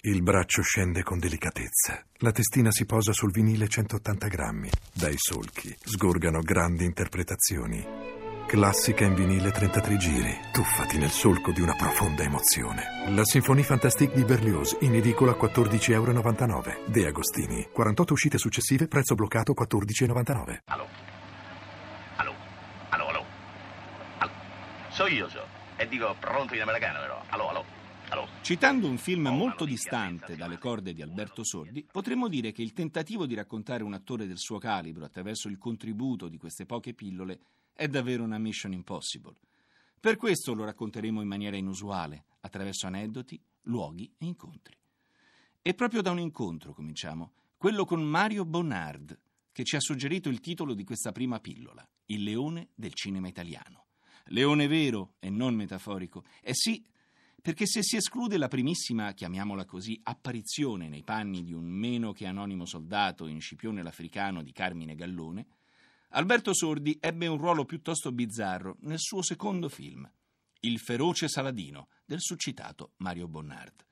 Il braccio scende con delicatezza. La testina si posa sul vinile 180 grammi. Dai solchi sgorgano grandi interpretazioni. Classica in vinile 33 giri. Tuffati nel solco di una profonda emozione. La Sinfonie Fantastique di Berlioz, in edicola 14,99 euro. De Agostini. 48 uscite successive, prezzo bloccato 14,99. Allo? Allo? Allo, allo? Allo? So io, so. E dico pronto in americano, però. Allo, allo? Citando un film molto distante dalle corde di Alberto Sordi, potremmo dire che il tentativo di raccontare un attore del suo calibro attraverso il contributo di queste poche pillole è davvero una mission impossible. Per questo lo racconteremo in maniera inusuale, attraverso aneddoti, luoghi e incontri. E proprio da un incontro cominciamo, quello con Mario Bonnard, che ci ha suggerito il titolo di questa prima pillola, Il leone del cinema italiano. Leone vero e non metaforico. Eh sì, perché se si esclude la primissima, chiamiamola così, apparizione nei panni di un meno che anonimo soldato in Scipione l'Africano di Carmine Gallone, Alberto Sordi ebbe un ruolo piuttosto bizzarro nel suo secondo film, Il feroce Saladino, del succitato Mario Bonnard.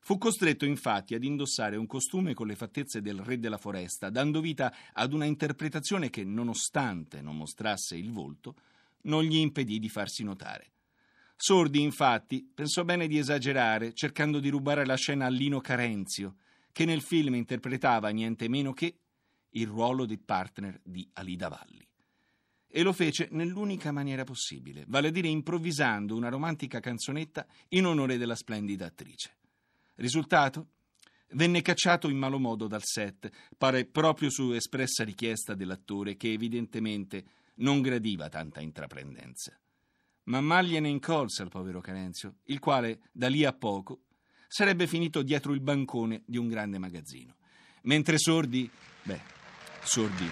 Fu costretto infatti ad indossare un costume con le fattezze del re della foresta, dando vita ad una interpretazione che, nonostante non mostrasse il volto, non gli impedì di farsi notare. Sordi, infatti, pensò bene di esagerare, cercando di rubare la scena a Lino Carenzio, che nel film interpretava niente meno che il ruolo di partner di Alida Valli. E lo fece nell'unica maniera possibile, vale a dire improvvisando una romantica canzonetta in onore della splendida attrice. Risultato? Venne cacciato in malo modo dal set, pare proprio su espressa richiesta dell'attore che evidentemente non gradiva tanta intraprendenza. Ma gliene incolse al povero Carenzio, il quale, da lì a poco, sarebbe finito dietro il bancone di un grande magazzino. Mentre Sordi, beh, Sordi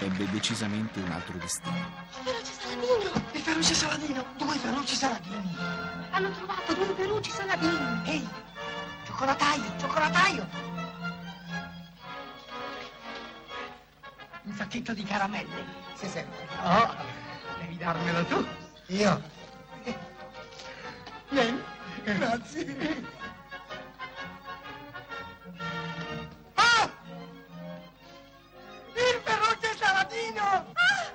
ebbe decisamente un altro destino. Feroce Saladino! Il feroce Saladino! Due feroci Saladini! Hanno trovato due feroci Saladini! Ehi! Cioccolataio! Cioccolataio! Un sacchetto di caramelle. Si sente? Oh, devi darmelo tu. Io? Grazie. Ah! Il feroce Saladino! Ah!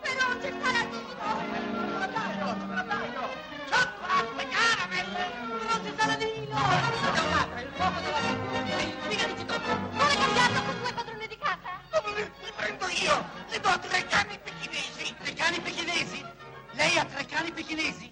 Feroce Saladino! Cioccolataio! Cioccolataio! Cioccolate caramelle! Feroce Saladino! Il fuoco della Ehi, spiegateci tutto! Vuole cambiarlo con due padrone di casa? Come li prendo io? Le do tre cani pechinesi! Tre cani pechinesi? Lei ha tre cani pechinesi?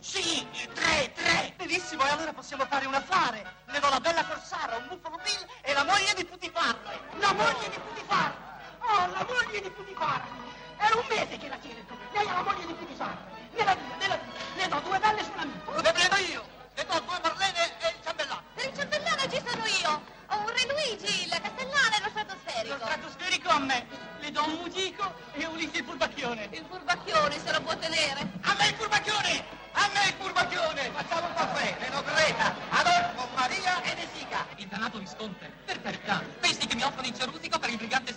Benissimo, e allora possiamo fare un affare! Le do la bella Corsara, un Buffalo Bill e la moglie di Putifarra! La moglie di Putifarra! Oh, la moglie di Putifarra! È un mese che la tu! Lei ha la moglie di Putifarra! Gliela dia, gliela dia! Le do due belle sull'amico! Le prendo io! Le do due marlene e il ciambellano! Per il ciambellano ci sono io! Ho un Re Luigi, la castellana e lo Lo stratosferico! stratosferico a me! Le do un Mugico e Ulisse il furbacchione! Il furbacchione se lo può tenere! A me il furbacchione! A me il furbacchione! Facciamo Neno Greta, Adolfo, Maria e De Sica. Il danato Visconte, per carità, pensi che mi offrono in Cerusico per il brigante